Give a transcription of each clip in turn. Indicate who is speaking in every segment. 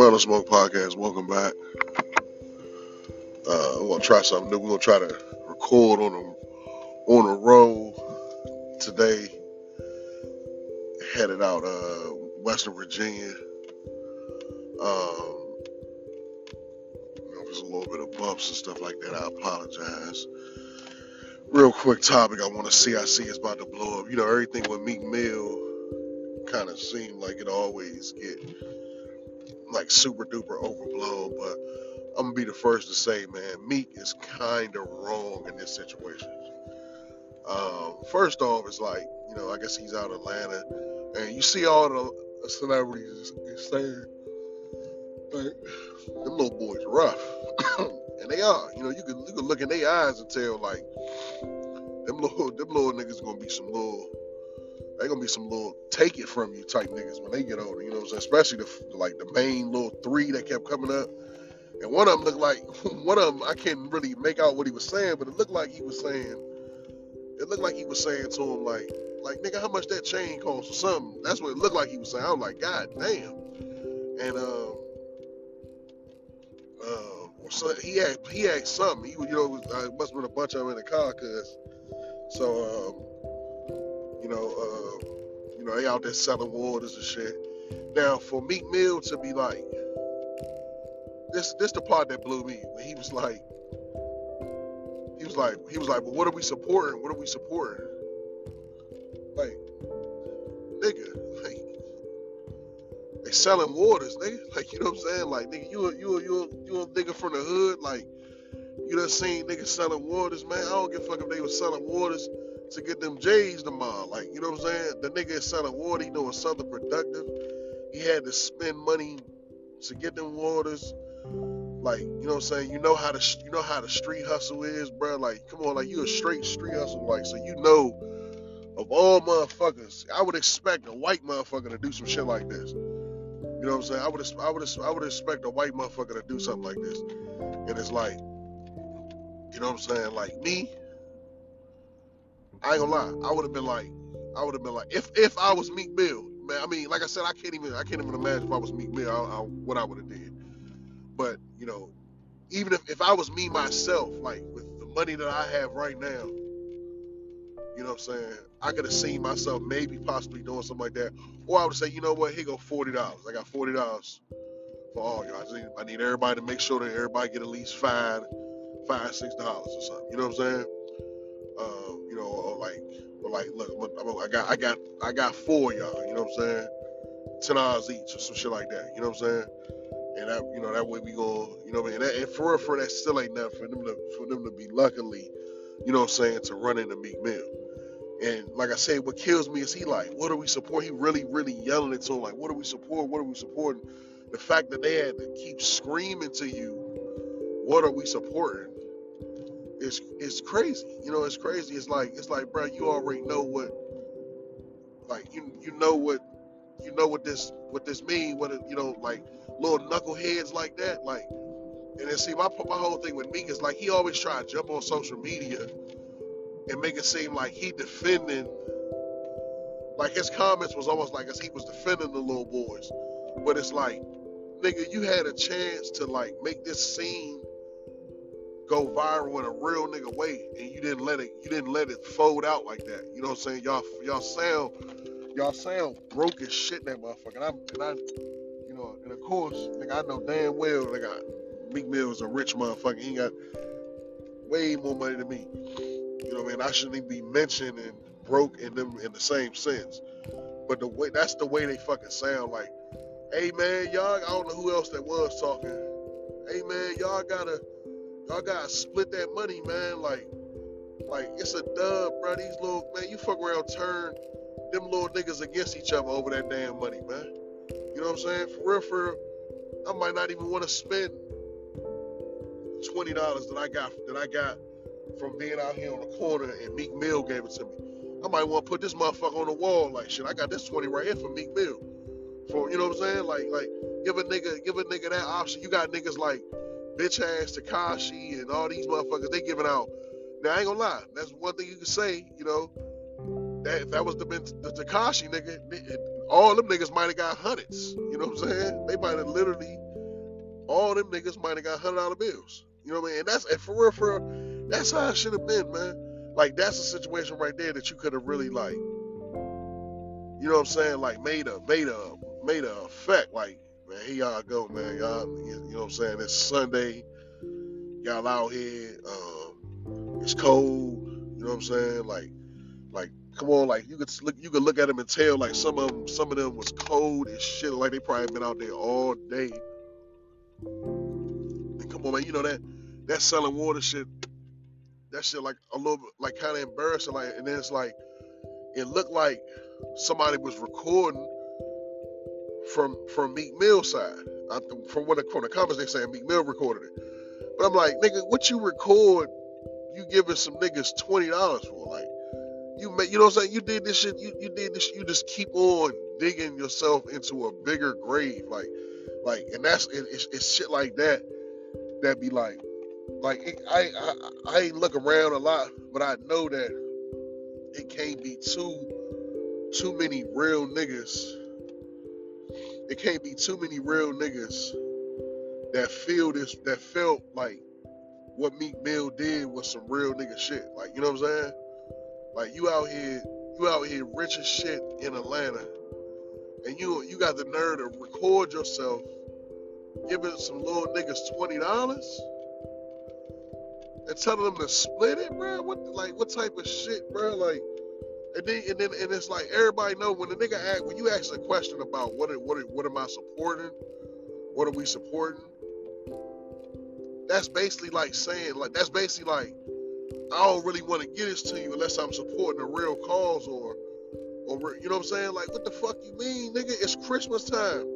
Speaker 1: Smoke Podcast. Welcome back. Uh, we're gonna try something new. We're gonna try to record on a on a road today. Headed out uh, Western Virginia. Um, there's a little bit of bumps and stuff like that. I apologize. Real quick topic I want to see. I see it's about to blow up. You know, everything with Meek Mill kind of seemed like it always get like super duper overblown, but I'm gonna be the first to say, man, Meek is kind of wrong in this situation. Um, first off, it's like, you know, I guess he's out of Atlanta, and you see all the celebrities saying, like, them little boys rough, and they are. You know, you can you can look in their eyes and tell, like, them little them little niggas gonna be some little they gonna be some little take it from you type niggas when they get older. You know I'm? Especially the like the main little three that kept coming up. And one of them looked like one of them. I can't really make out what he was saying, but it looked like he was saying. It looked like he was saying to him like, like nigga, how much that chain costs or something. That's what it looked like he was saying. I was like, God damn. And um, uh, so he had he had something. He you know it, was, uh, it must have been a bunch of them in the car, cause so um you know, uh, you know, they out there selling waters and shit. Now, for Meek Mill to be like, this, this the part that blew me when he was like, he was like, he was like, but what are we supporting? What are we supporting? Like, nigga, like, they selling waters, nigga. Like, you know what I'm saying? Like, nigga, you a, you a, you a, you a nigga from the hood, like, you done seen niggas selling waters, man. I don't give a fuck if they was selling waters to get them J's tomorrow. Like, you know what I'm saying? The nigga is selling water, he doing something productive. He had to spend money to get them waters. Like, you know what I'm saying? You know how the you know how the street hustle is, bro. Like, come on, like you a straight street hustle, like so you know of all motherfuckers, I would expect a white motherfucker to do some shit like this. You know what I'm saying? I would I would I would expect a white motherfucker to do something like this. And it's like, you know what I'm saying? Like me, I ain't gonna lie. I would have been like, I would have been like, if if I was Meek Mill, man. I mean, like I said, I can't even I can't even imagine if I was Meek Mill, I, I, what I would have did. But you know, even if if I was me myself, like with the money that I have right now, you know what I'm saying? I could have seen myself maybe possibly doing something like that, or I would say, you know what? Here go forty dollars. I got forty dollars for all y'all. I need, I need everybody to make sure that everybody get at least five, five, six dollars or something. You know what I'm saying? Like, or like, look, I got, I got, I got four y'all. You know what I'm saying? Ten dollars each or some shit like that. You know what I'm saying? And that, you know, that way we go. You know what I mean? And, that, and for real, for that still ain't nothing for them to, for them to be luckily, you know what I'm saying, to run into Meek Mill. And like I said, what kills me is he like, what are we supporting? He really, really yelling to him, like, what are we supporting? What are we supporting? The fact that they had to keep screaming to you, what are we supporting? It's it's crazy. You know, it's crazy. It's like it's like, bro, you already know what, like you you know what, you know what this what this mean. What it, you know, like little knuckleheads like that, like. And then see, my my whole thing with Meek is like he always try to jump on social media and make it seem like he defending like his comments was almost like as he was defending the little boys. But it's like, nigga, you had a chance to like make this scene go viral in a real nigga way, and you didn't let it you didn't let it fold out like that. You know what I'm saying? Y'all y'all sound y'all sound broke as shit that motherfucker. And I and I you know, and of course, nigga, I know damn well nigga Meek Mill is a rich motherfucker. He got way more money than me. You know what I mean? I shouldn't even be mentioned and broke in them in the same sense. But the way that's the way they fucking sound like, hey man, y'all I don't know who else that was talking. Hey man, y'all gotta y'all gotta split that money, man. Like like it's a dub, bro. These little man, you fuck around turn them little niggas against each other over that damn money, man. You know what I'm saying? For real, for real, I might not even want to spend twenty dollars that I got that I got from being out here on the corner and Meek Mill gave it to me. I might want to put this motherfucker on the wall like shit. I got this 20 right here from Meek Mill. For you know what I'm saying? Like like give a nigga give a nigga that option. You got niggas like bitch ass Tekashi and all these motherfuckers, they giving out. Now I ain't gonna lie, that's one thing you can say, you know. That if that was the the Tekashi nigga, all them niggas might have got hundreds. You know what I'm saying? They might have literally all them niggas might have got hundred dollar bills. You know what I mean? And that's and for real, for that's how it should have been, man. Like that's a situation right there that you could have really like, you know what I'm saying? Like made a made a made a effect. Like man, here y'all go, man. Y'all, you know what I'm saying? It's Sunday. Y'all out here. Um, it's cold. You know what I'm saying? Like, like come on, like you could look, you could look at them and tell like some of them, some of them was cold and shit. Like they probably been out there all day. And come on, man, you know that that selling water shit. That shit like a little bit like kind of embarrassing. Like, and then it's like it looked like somebody was recording from from Meek Mill side. I, from what from the comments they saying Meek Mill recorded it. But I'm like, nigga, what you record, you giving some niggas twenty dollars for? Like, you make, you know what I'm saying? You did this shit. You, you did this. You just keep on digging yourself into a bigger grave. Like, like, and that's it, it's, it's shit like that that be like, like it, I, I I ain't look around a lot, but I know that it can't be too too many real niggas. It can't be too many real niggas that feel this that felt like what Meek Mill did was some real nigga shit. Like, you know what I'm saying? Like you out here, you out here rich as shit in Atlanta, and you you got the nerve to record yourself giving some little niggas twenty dollars and telling them to split it, bro. What like what type of shit, bro? Like, and then and then and it's like everybody know when the nigga ask when you ask a question about what what what am I supporting, what are we supporting? That's basically like saying like that's basically like I don't really want to get this to you unless I'm supporting a real cause or, or you know what I'm saying? Like, what the fuck you mean, nigga? It's Christmas time.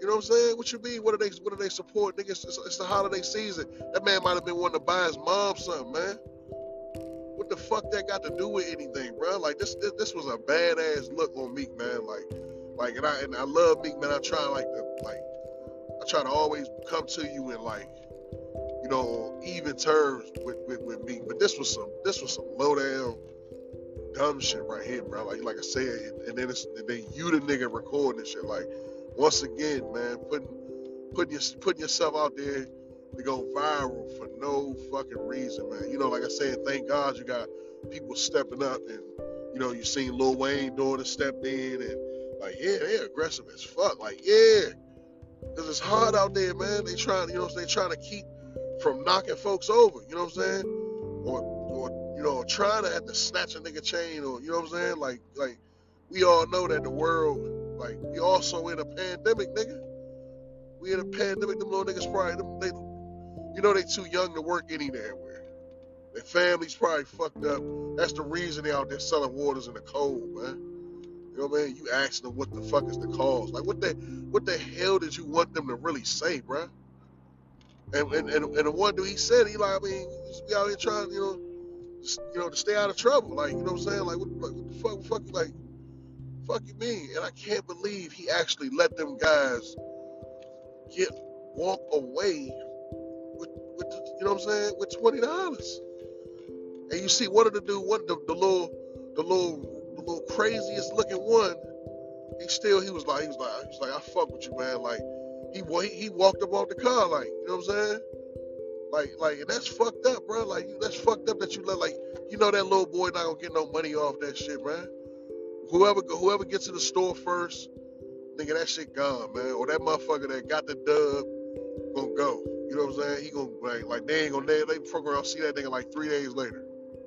Speaker 1: You know what I'm saying? What you mean? What do they what do they support, nigga? It's, it's the holiday season. That man might have been wanting to buy his mom something, man. What the fuck that got to do with anything, bro? Like this this, this was a badass look on Meek, man. Like like and I and I love Meek, man. I try like to like I try to always come to you and like you know, even terms with, with, with me. But this was some this was some low down dumb shit right here, bro. Like like I said, and then it's and then you the nigga recording this shit. Like once again, man, putting putting your, putting yourself out there to go viral for no fucking reason, man. You know, like I said, thank God you got people stepping up and you know, you seen Lil Wayne a stepped in and like, yeah, they're aggressive as fuck. Like, yeah. Cause it's hard out there, man. They trying, you know, they trying to keep from knocking folks over, you know what I'm saying? Or, or you know, trying to have to snatch a nigga chain, or you know what I'm saying? Like, like we all know that the world, like, we also in a pandemic, nigga. We in a pandemic. Them little niggas probably, them, they, you know, they too young to work anywhere. Their family's probably fucked up. That's the reason they out there selling waters in the cold, man. You know what I mean? You asking them what the fuck is the cause? Like, what the what the hell did you want them to really say, bruh? And and, and, and the one dude he said he like I mean just be out here trying you know just, you know to stay out of trouble like you know what I'm saying like what, what the fuck fuck like fuck you mean and I can't believe he actually let them guys get walk away with you know what I'm saying with twenty dollars and you see one of the dude one the, the little the little the little craziest looking one he still he was like he was like he was like I fuck with you man like he he walked up off the car like you know what I'm saying? Like like and that's fucked up, bro. Like that's fucked up that you let like you know that little boy not gonna get no money off that shit, man. Whoever whoever gets to the store first, nigga, that shit gone, man. Or that motherfucker that got the dub gonna go. You know what I'm saying? He gonna like like they ain't gonna they, they program see that nigga like three days later.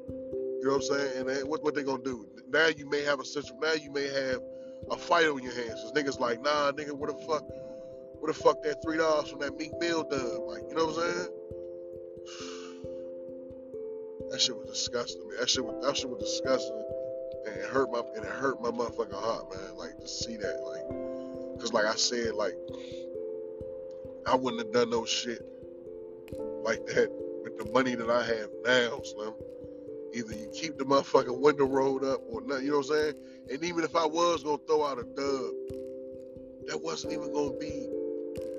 Speaker 1: You know what I'm saying? And what what they gonna do? Now you may have a situation. Now you may have a fight on your hands. Cause niggas like, nah, nigga, what the fuck? Where the fuck that three dollars from that Meek Mill done? Like, you know what I'm saying? That shit was disgusting. Man. That shit was that shit was disgusting, and it hurt my and it hurt my motherfucking heart, man. Like to see that, like, cause like I said, like I wouldn't have done no shit like that with the money that I have now, Slim. Either you keep the motherfucking window rolled up or not, you know what I'm saying? And even if I was gonna throw out a dub, that wasn't even gonna be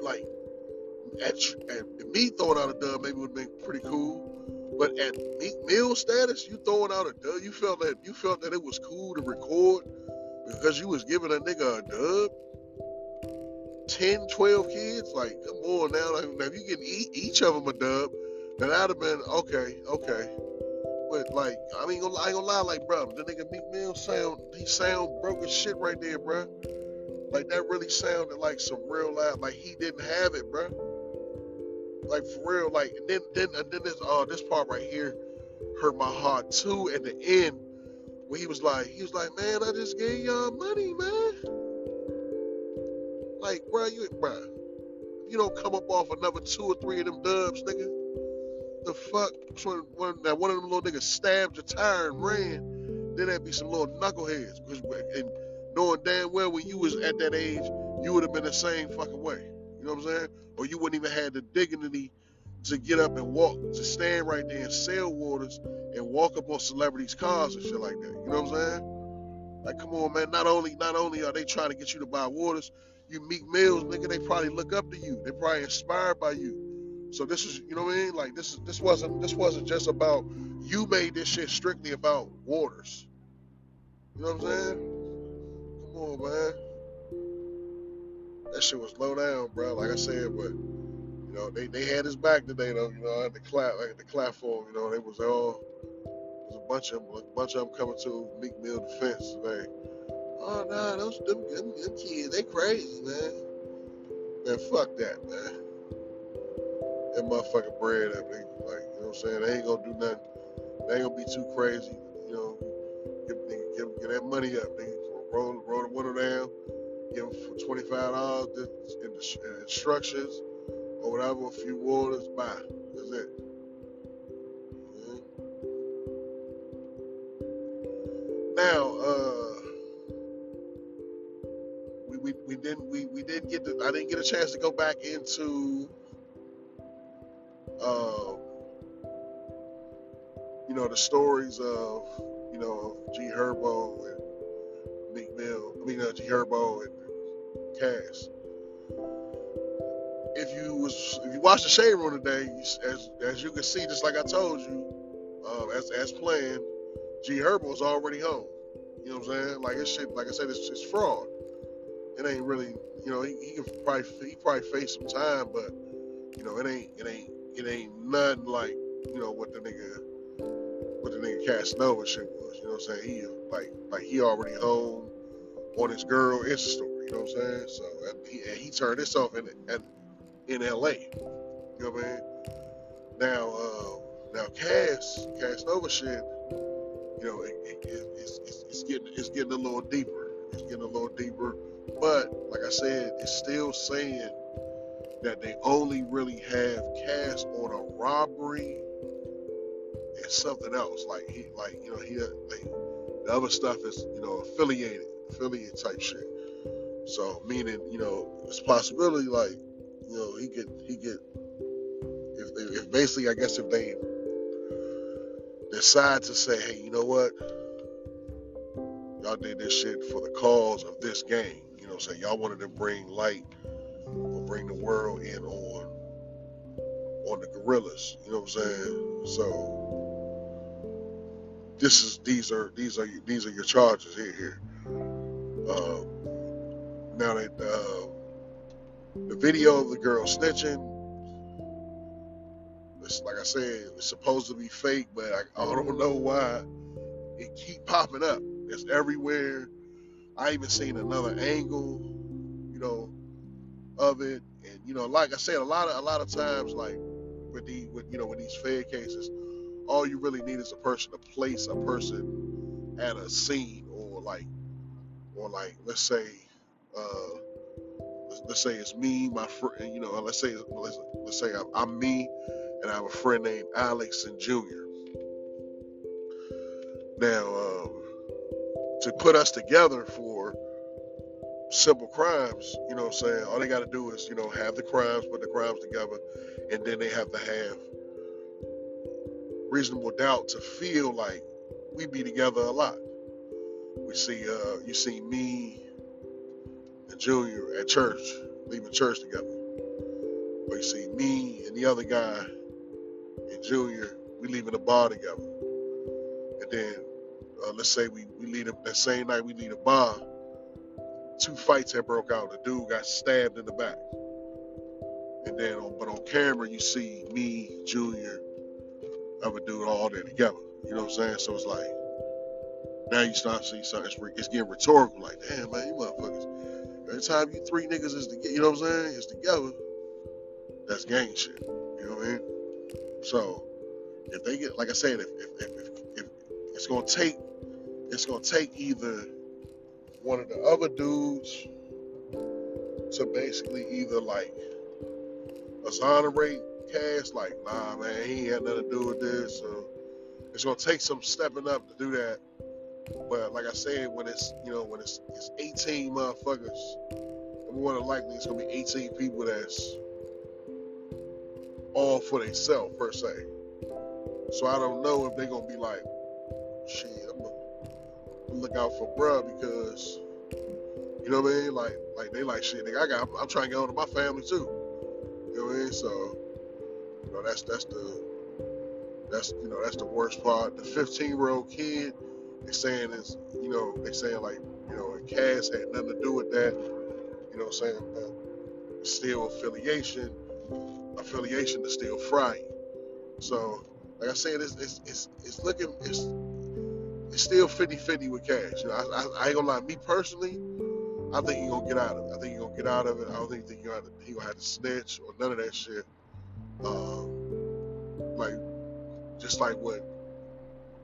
Speaker 1: like at, at me throwing out a dub maybe would have been pretty cool. But at Meek Mill status, you throwing out a dub, you felt that you felt that it was cool to record because you was giving a nigga a dub. 10, 12 kids, like, come on now. Like, if you get each of them a dub, then I'd have been okay, okay. But like, I mean, I ain't gonna lie, like, bro, the nigga Meek Mill sound, he sound broke as shit right there, bro. Like that really sounded like some real life, like he didn't have it, bro. Like for real, like and then then and then this uh this part right here hurt my heart too. At the end, where he was like, he was like, man, I just gave y'all money, man. Like, bro, you, bro, you don't come up off another two or three of them dubs, nigga. The fuck? When, that one of them little niggas stabbed your tire and ran, then there'd be some little knuckleheads. And knowing damn well when you was at that age, you would have been the same fucking way. You know what I'm saying? Or you wouldn't even have the dignity to get up and walk, to stand right there and sell waters and walk up on celebrities' cars and shit like that. You know what I'm saying? Like, come on, man. Not only not only are they trying to get you to buy waters, you Meek Mills, nigga, they probably look up to you. They probably inspired by you. So this is, you know what I mean? Like this is this wasn't this wasn't just about you made this shit strictly about waters. You know what I'm saying? Come on, man. That shit was low down, bro. Like I said, but you know, they, they had his back today though, you know, had to clap had to clap for him, you know, they was all there's a bunch of them a bunch of them coming to Meek Mill defense today. Oh no, those them, them, kids, they crazy, man. Man, fuck that, man. That motherfucking bread up, they, like, you know what I'm saying? They ain't gonna do nothing. They ain't gonna be too crazy, you know. Give, give, give that money up, nigga. Roll, roll the window down. Give them for twenty five dollars in the instructions or whatever. A few waters, buy. That's it. Mm-hmm. Now, uh we, didn't we, we didn't get to I didn't get a chance to go back into um, you know the stories of you know G Herbo and Meek Mill I mean uh, G Herbo and Cass. If you was if you watched the Shade Room today, as as you can see, just like I told you, uh, as as planned, G Herbo's already home. You know what I'm saying? Like it's shit. Like I said, it's, it's fraud it ain't really, you know, he, he can probably he probably face some time, but you know, it ain't it ain't it ain't nothing like you know what the nigga what the nigga Casanova shit was. You know what I'm saying? He like like he already home on his girl Insta story. You know what I'm saying? So and he, and he turned this off in in L.A. You know what I mean? Now uh, now Cass Casanova shit. You know, it, it, it's, it's, it's getting it's getting a little deeper. It's getting a little deeper but like I said, it's still saying that they only really have Cass on a robbery and something else. Like he, like you know, he like the other stuff is you know affiliated, affiliate type shit. So meaning you know, it's possibility like you know he get he get if, if basically I guess if they decide to say, hey, you know what, y'all did this shit for the cause of this game I'm saying? Y'all wanted to bring light or bring the world in on on the gorillas. You know what I'm saying? So this is these are these are these are your charges here. here. Uh, now that uh, the video of the girl snitching, it's like I said, it's supposed to be fake, but I, I don't know why it keep popping up. It's everywhere. I even seen another angle, you know, of it. And you know, like I said, a lot of a lot of times, like with the with you know with these Fed cases, all you really need is a person to place a person at a scene, or like, or like let's say, uh, let's, let's say it's me, my friend, you know, let's say let's, let's say I'm, I'm me, and I have a friend named Alex and Junior. Now, um, to put us together for simple crimes, you know what I'm saying? All they got to do is, you know, have the crimes, put the crimes together, and then they have to have reasonable doubt to feel like we be together a lot. We see, uh, you see me and Junior at church, leaving church together. Or you see me and the other guy and Junior, we leaving the bar together. And then uh, let's say we, we lead a, that same night we lead a bar, two fights had broke out. The dude got stabbed in the back. And then, on, but on camera, you see me, Junior, other dude, all there together. You know what I'm saying? So it's like, now you start seeing something. It's, it's getting rhetorical. Like, damn, man, you motherfuckers. Every time you three niggas is together, you know what I'm saying? It's together. That's gang shit. You know what I mean? So, if they get, like I said, if if, if, if, if it's gonna take, it's gonna take either one of the other dudes to basically either like exonerate Cass, like, nah, man, he had nothing to do with this. So it's gonna take some stepping up to do that. But like I said, when it's you know when it's it's 18 motherfuckers, more than likely it's gonna be 18 people that's all for themselves per se. So I don't know if they're gonna be like, shit, I'm gonna look out for bruh because you know what I mean? Like like they like shit, nigga. I got I'm trying to get on to my family too. You know what I mean? So you know that's that's the that's you know that's the worst part. The 15 year old kid they saying is, you know, they saying like, you know, Cass had nothing to do with that. You know what I'm saying? But still affiliation, affiliation to still fry So, like I said, it's it's it's, it's looking it's it's still 50-50 with Cass. You know, I, I, I, ain't gonna lie. Me personally, I think he gonna get out of it. I think he gonna get out of it. I don't think he gonna gonna have to snitch or none of that shit. Um, like just like what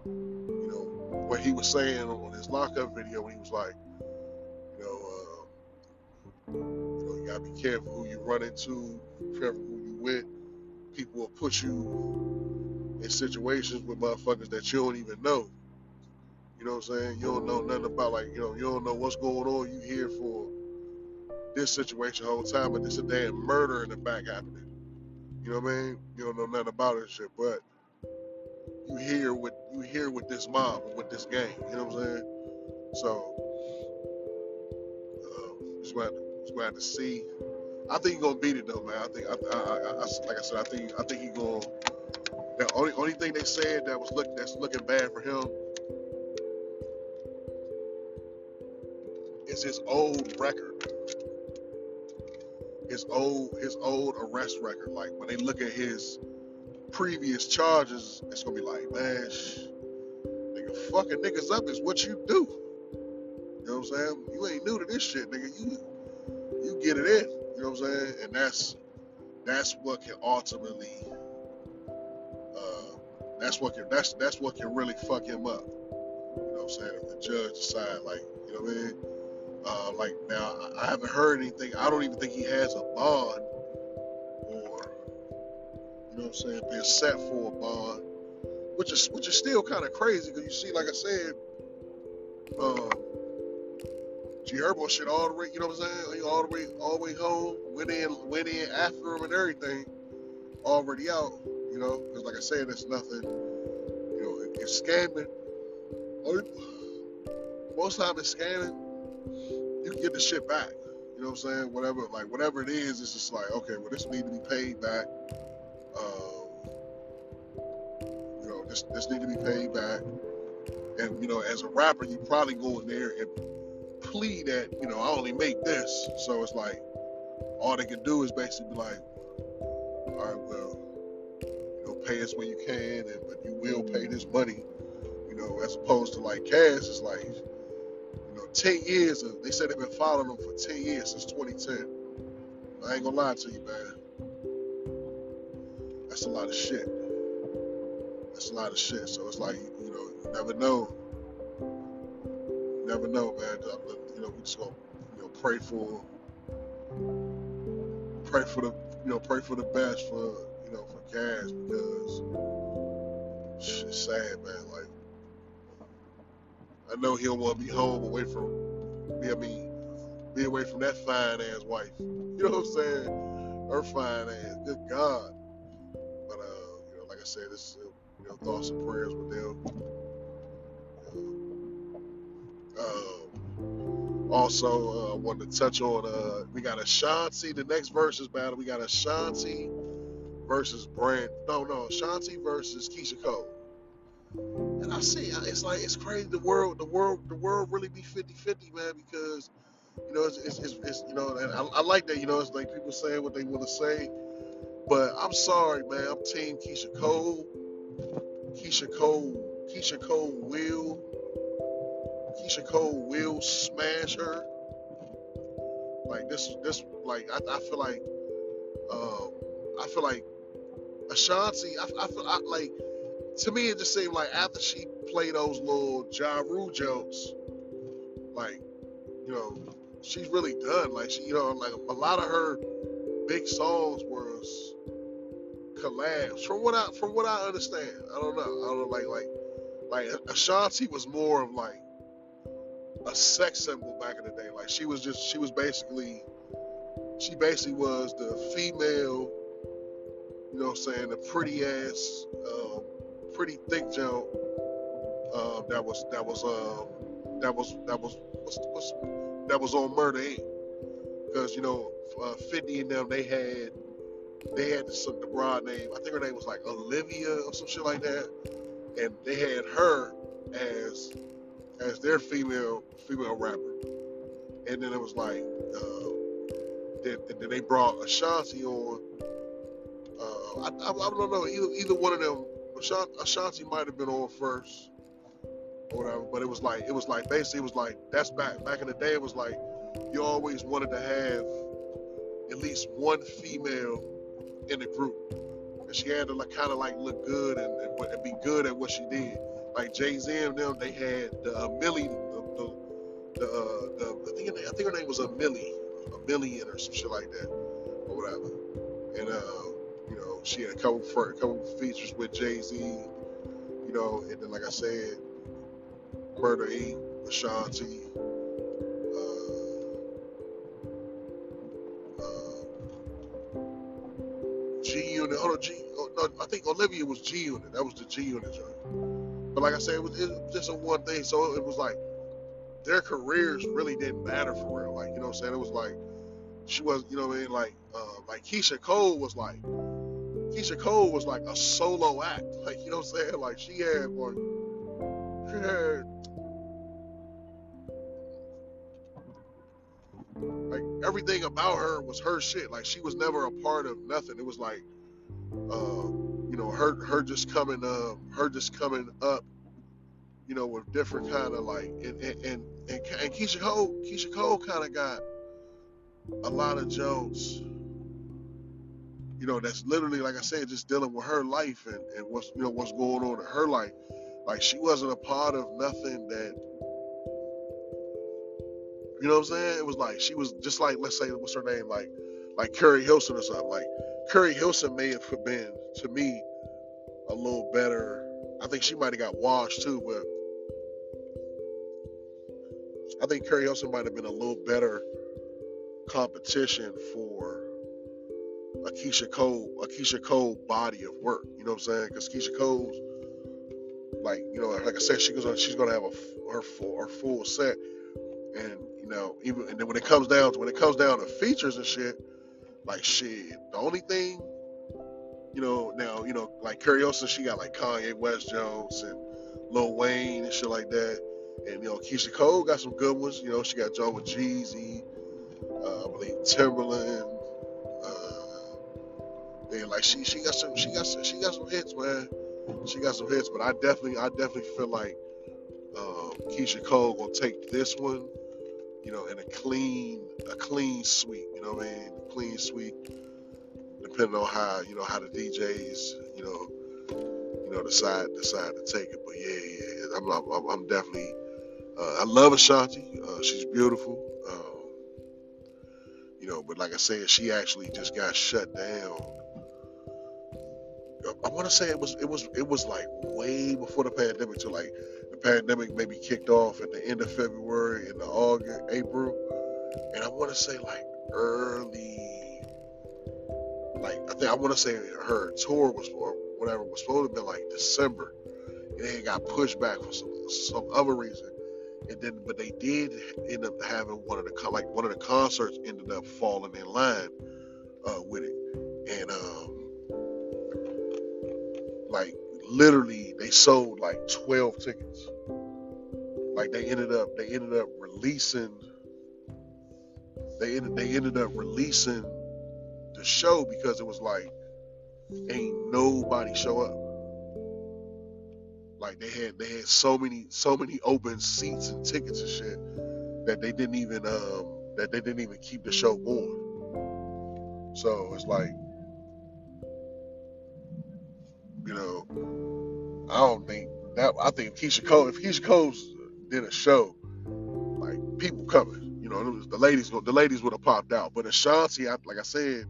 Speaker 1: you know what he was saying on his lockup video when he was like, you know, uh, you know, you gotta be careful who you run into, careful who you with. People will put you in situations with motherfuckers that you don't even know. You know what I'm saying? You don't know nothing about like, you know, you don't know what's going on. You here for this situation the whole time, but there's a damn murder in the back happening. You know what I mean? You don't know nothing about it shit, but you hear with you hear with this mob with this gang. You know what I'm saying? So uh, just glad to, just glad to see. I think he's gonna beat it though, man. I think I, I, I, like I said, I think I think he's gonna. The only only thing they said that was look that's looking bad for him is his old record. His old his old arrest record. Like when they look at his previous charges, it's gonna be like, man, sh- nigga, fucking niggas up is what you do. You know what I'm saying? You ain't new to this shit, nigga. You you get it in. You know what I'm saying? And that's that's what can ultimately uh, that's what can that's that's what can really fuck him up. You know what I'm saying? If the judge decide like, you know what I mean? Uh, like now, I haven't heard anything. I don't even think he has a bond or you know what I'm saying, being set for a bond, which is which is still kind of crazy because you see, like I said, um, G Herbo shit all the way, you know what I'm saying, all the way, all the way home, went in, went in after him and everything, already out, you know, because like I said, it's nothing, you know, it's scamming. Most time it's scamming, you can get the shit back. You know what I'm saying? Whatever, like whatever it is, it's just like, okay, well, this need to be paid back. Um, you know, this this need to be paid back. And you know, as a rapper, you probably go in there and plead that you know I only make this. So it's like all they can do is basically be like, all right, well, you know, pay us when you can, and but you will pay this money. You know, as opposed to like Cass, it's like 10 years. Of, they said they've been following them for 10 years since 2010. I ain't gonna lie to you, man. That's a lot of shit. That's a lot of shit. So it's like, you know, you never know. You never know, man. You know, we just gonna, you know, pray for, pray for the, you know, pray for the best for, you know, for Cass because it's sad, man. Like, I know he don't want to be home away from, I mean, be away from that fine ass wife. You know what I'm saying? Her fine ass. Good God. But uh, you know, like I said, this uh, you know thoughts and prayers with them. Uh, also, uh, wanted to touch on uh, we got Ashanti. The next versus battle, we got Ashanti versus Brand. No, no, Ashanti versus Keyshia Cole. I see, it's like it's crazy. The world, the world, the world really be 50-50, man. Because You know, it's, it's, it's, it's you know, and I, I like that. You know, it's like people saying what they want to say. But I'm sorry, man. I'm Team Keyshia Cole. Keyshia Cole. Keyshia Cole will. Keyshia Cole will smash her. Like this, this, like I, I feel like, um, I feel like Ashanti. I, I feel I, like to me it just seemed like after she played those little Ja Rule jokes, like you know, she's really done. Like she, you know, like a lot of her big songs was collabs. From what I from what I understand, I don't know. I don't know. Like like like Ashanti was more of like a sex symbol back in the day. Like she was just she was basically she basically was the female, you know what I'm saying, the pretty ass, um, pretty thick jump uh, that was that was um, that was that was what's, what's, that was on Murder Inc. Because you know, uh, 50 and them they had they had some the broad name. I think her name was like Olivia or some shit like that, and they had her as as their female female rapper. And then it was like, uh, then, then they brought Ashanti on. Uh, I, I, I, don't know either either one of them. Ashanti might have been on first or whatever, but it was like it was like basically it was like that's back back in the day. It was like you always wanted to have at least one female in the group, and she had to like kind of like look good and, and, and, be good at what she did. Like Jay Z and them, they had the uh, Millie, the the, the, uh, the I think I think her name was a Millie, a Million or some shit like that, or whatever. And uh, she had a couple for a couple features with Jay Z, you know, and then like I said, Murder Inc., Ashanti, G Unit. On, G. Oh, no, I think Olivia was G Unit. That was the G Unit joint. But like I said, it was, it was just a one thing. So it was like their careers really didn't matter for real. Like you know what I'm saying? It was like she was, you know what I mean? Like uh, like Keyshia Cole was like Keyshia Cole was like a solo act. Like you know what I'm saying? Like she had like she had like everything about her was her shit. Like she was never a part of nothing. It was like, uh, you know, her her just coming up, her just coming up, you know, with different kind of like, and and and, and, Keyshia Cole, Keyshia Cole kind of got a lot of jokes. You know, that's literally like I said, just dealing with her life and, and what's you know what's going on in her life. Like she wasn't a part of nothing that you know what I'm saying? It was like she was just like let's say what's her name like like Keri Hilson or something. Like Keri Hilson may have been to me a little better. I think she might have got washed too, but I think Keri Hilson might have been a little better competition for a Keyshia Cole, a Keyshia Cole body of work. You know what I'm saying? Because Keyshia Cole's like, you know, like I said, she goes, on, she's gonna have a her full her full set, and you know, even and then when it comes down to when it comes down to features and shit, like shit, the only thing, you know, now you know, like Hilson, she got like Kanye West Jones and Lil Wayne and shit like that, and you know, Keyshia Cole got some good ones. You know, she got John with Jeezy, uh, I believe Timbaland. Uh, like she she got some she got some, she got some hits, man. She got some hits, but I definitely I definitely feel like um, Keyshia Cole gonna take this one you know, in a clean, a clean sweep. You know what I mean? Clean sweep. Depending on how you know how the DJs, you know, you know, decide decide to take it. But yeah, yeah, I'm I'm, I'm definitely. Uh, I love Ashanti. Uh, she's beautiful. Um, you know, but like I said, she actually just got shut down. I want to say it was it was it was like way before the pandemic to like the pandemic maybe kicked off at the end of February into August, April, and I want to say like early, like I think I want to say her tour was or whatever was supposed to be like December, and then it got pushed back for some some other reason, and then but they did end up having one of the like one of the concerts ended up falling in line uh, with it, literally they sold like 12 tickets like they ended up they ended up releasing they ended they ended up releasing the show because it was like ain't nobody show up. Like they had they had so many so many open seats and tickets and shit that they didn't even um that they didn't even keep the show going. So it's like you know I don't think that I think Keyshia Cole if Keyshia Cole did a show like people coming you know the ladies the ladies would have popped out. But Ashanti I, like I said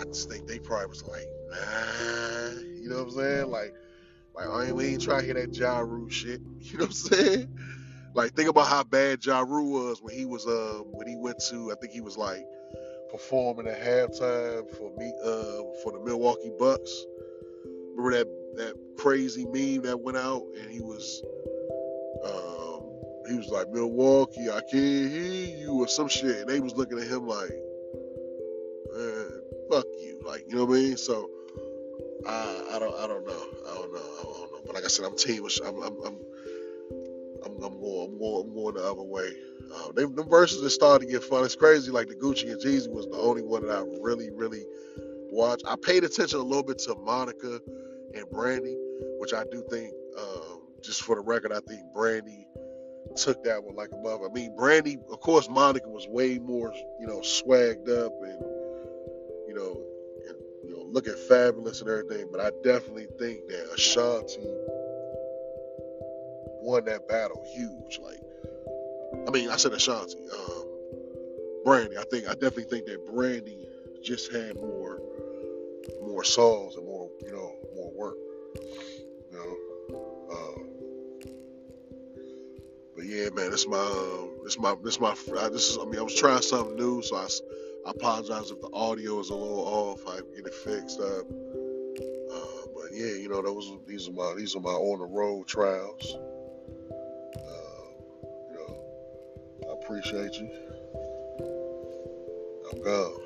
Speaker 1: I just think they probably was like nah you know what I'm saying? Like like I ain't we ain't trying to hear that Ja Rule shit you know what I'm saying? Like think about how bad Ja Rule was when he was uh when he went to I think he was like performing at halftime for me uh for the Milwaukee Bucks. Remember that that crazy meme that went out and he was um he was like Milwaukee, I can't hear you or some shit and they was looking at him like man, fuck you. Like, you know what I mean? So I I don't I don't know. I don't know. I don't know. But like I said, I'm team I'm I'm, I'm I'm, I'm going, I'm going, I'm going the other way. Uh, they, the verses are starting to get fun. It's crazy. Like the Gucci and Jeezy was the only one that I really, really watched. I paid attention a little bit to Monica and Brandy, which I do think, um, just for the record, I think Brandy took that one like a mother. I mean, Brandy, of course, Monica was way more, you know, swagged up and, you know, and, you know, looking fabulous and everything. But I definitely think that Ashanti won that battle huge. Like, I mean, I said Ashanti, um, Brandy. I think I definitely think that Brandy just had more, more songs and more, you know, more work. You know, um, but yeah, man, this my, um, my, this my, this is. I mean, I was trying something new, so I, I apologize if the audio is a little off. I get it fixed up. Uh, but yeah, you know, those these are my these are my on the road trials. i Appreciate you. I'm gone.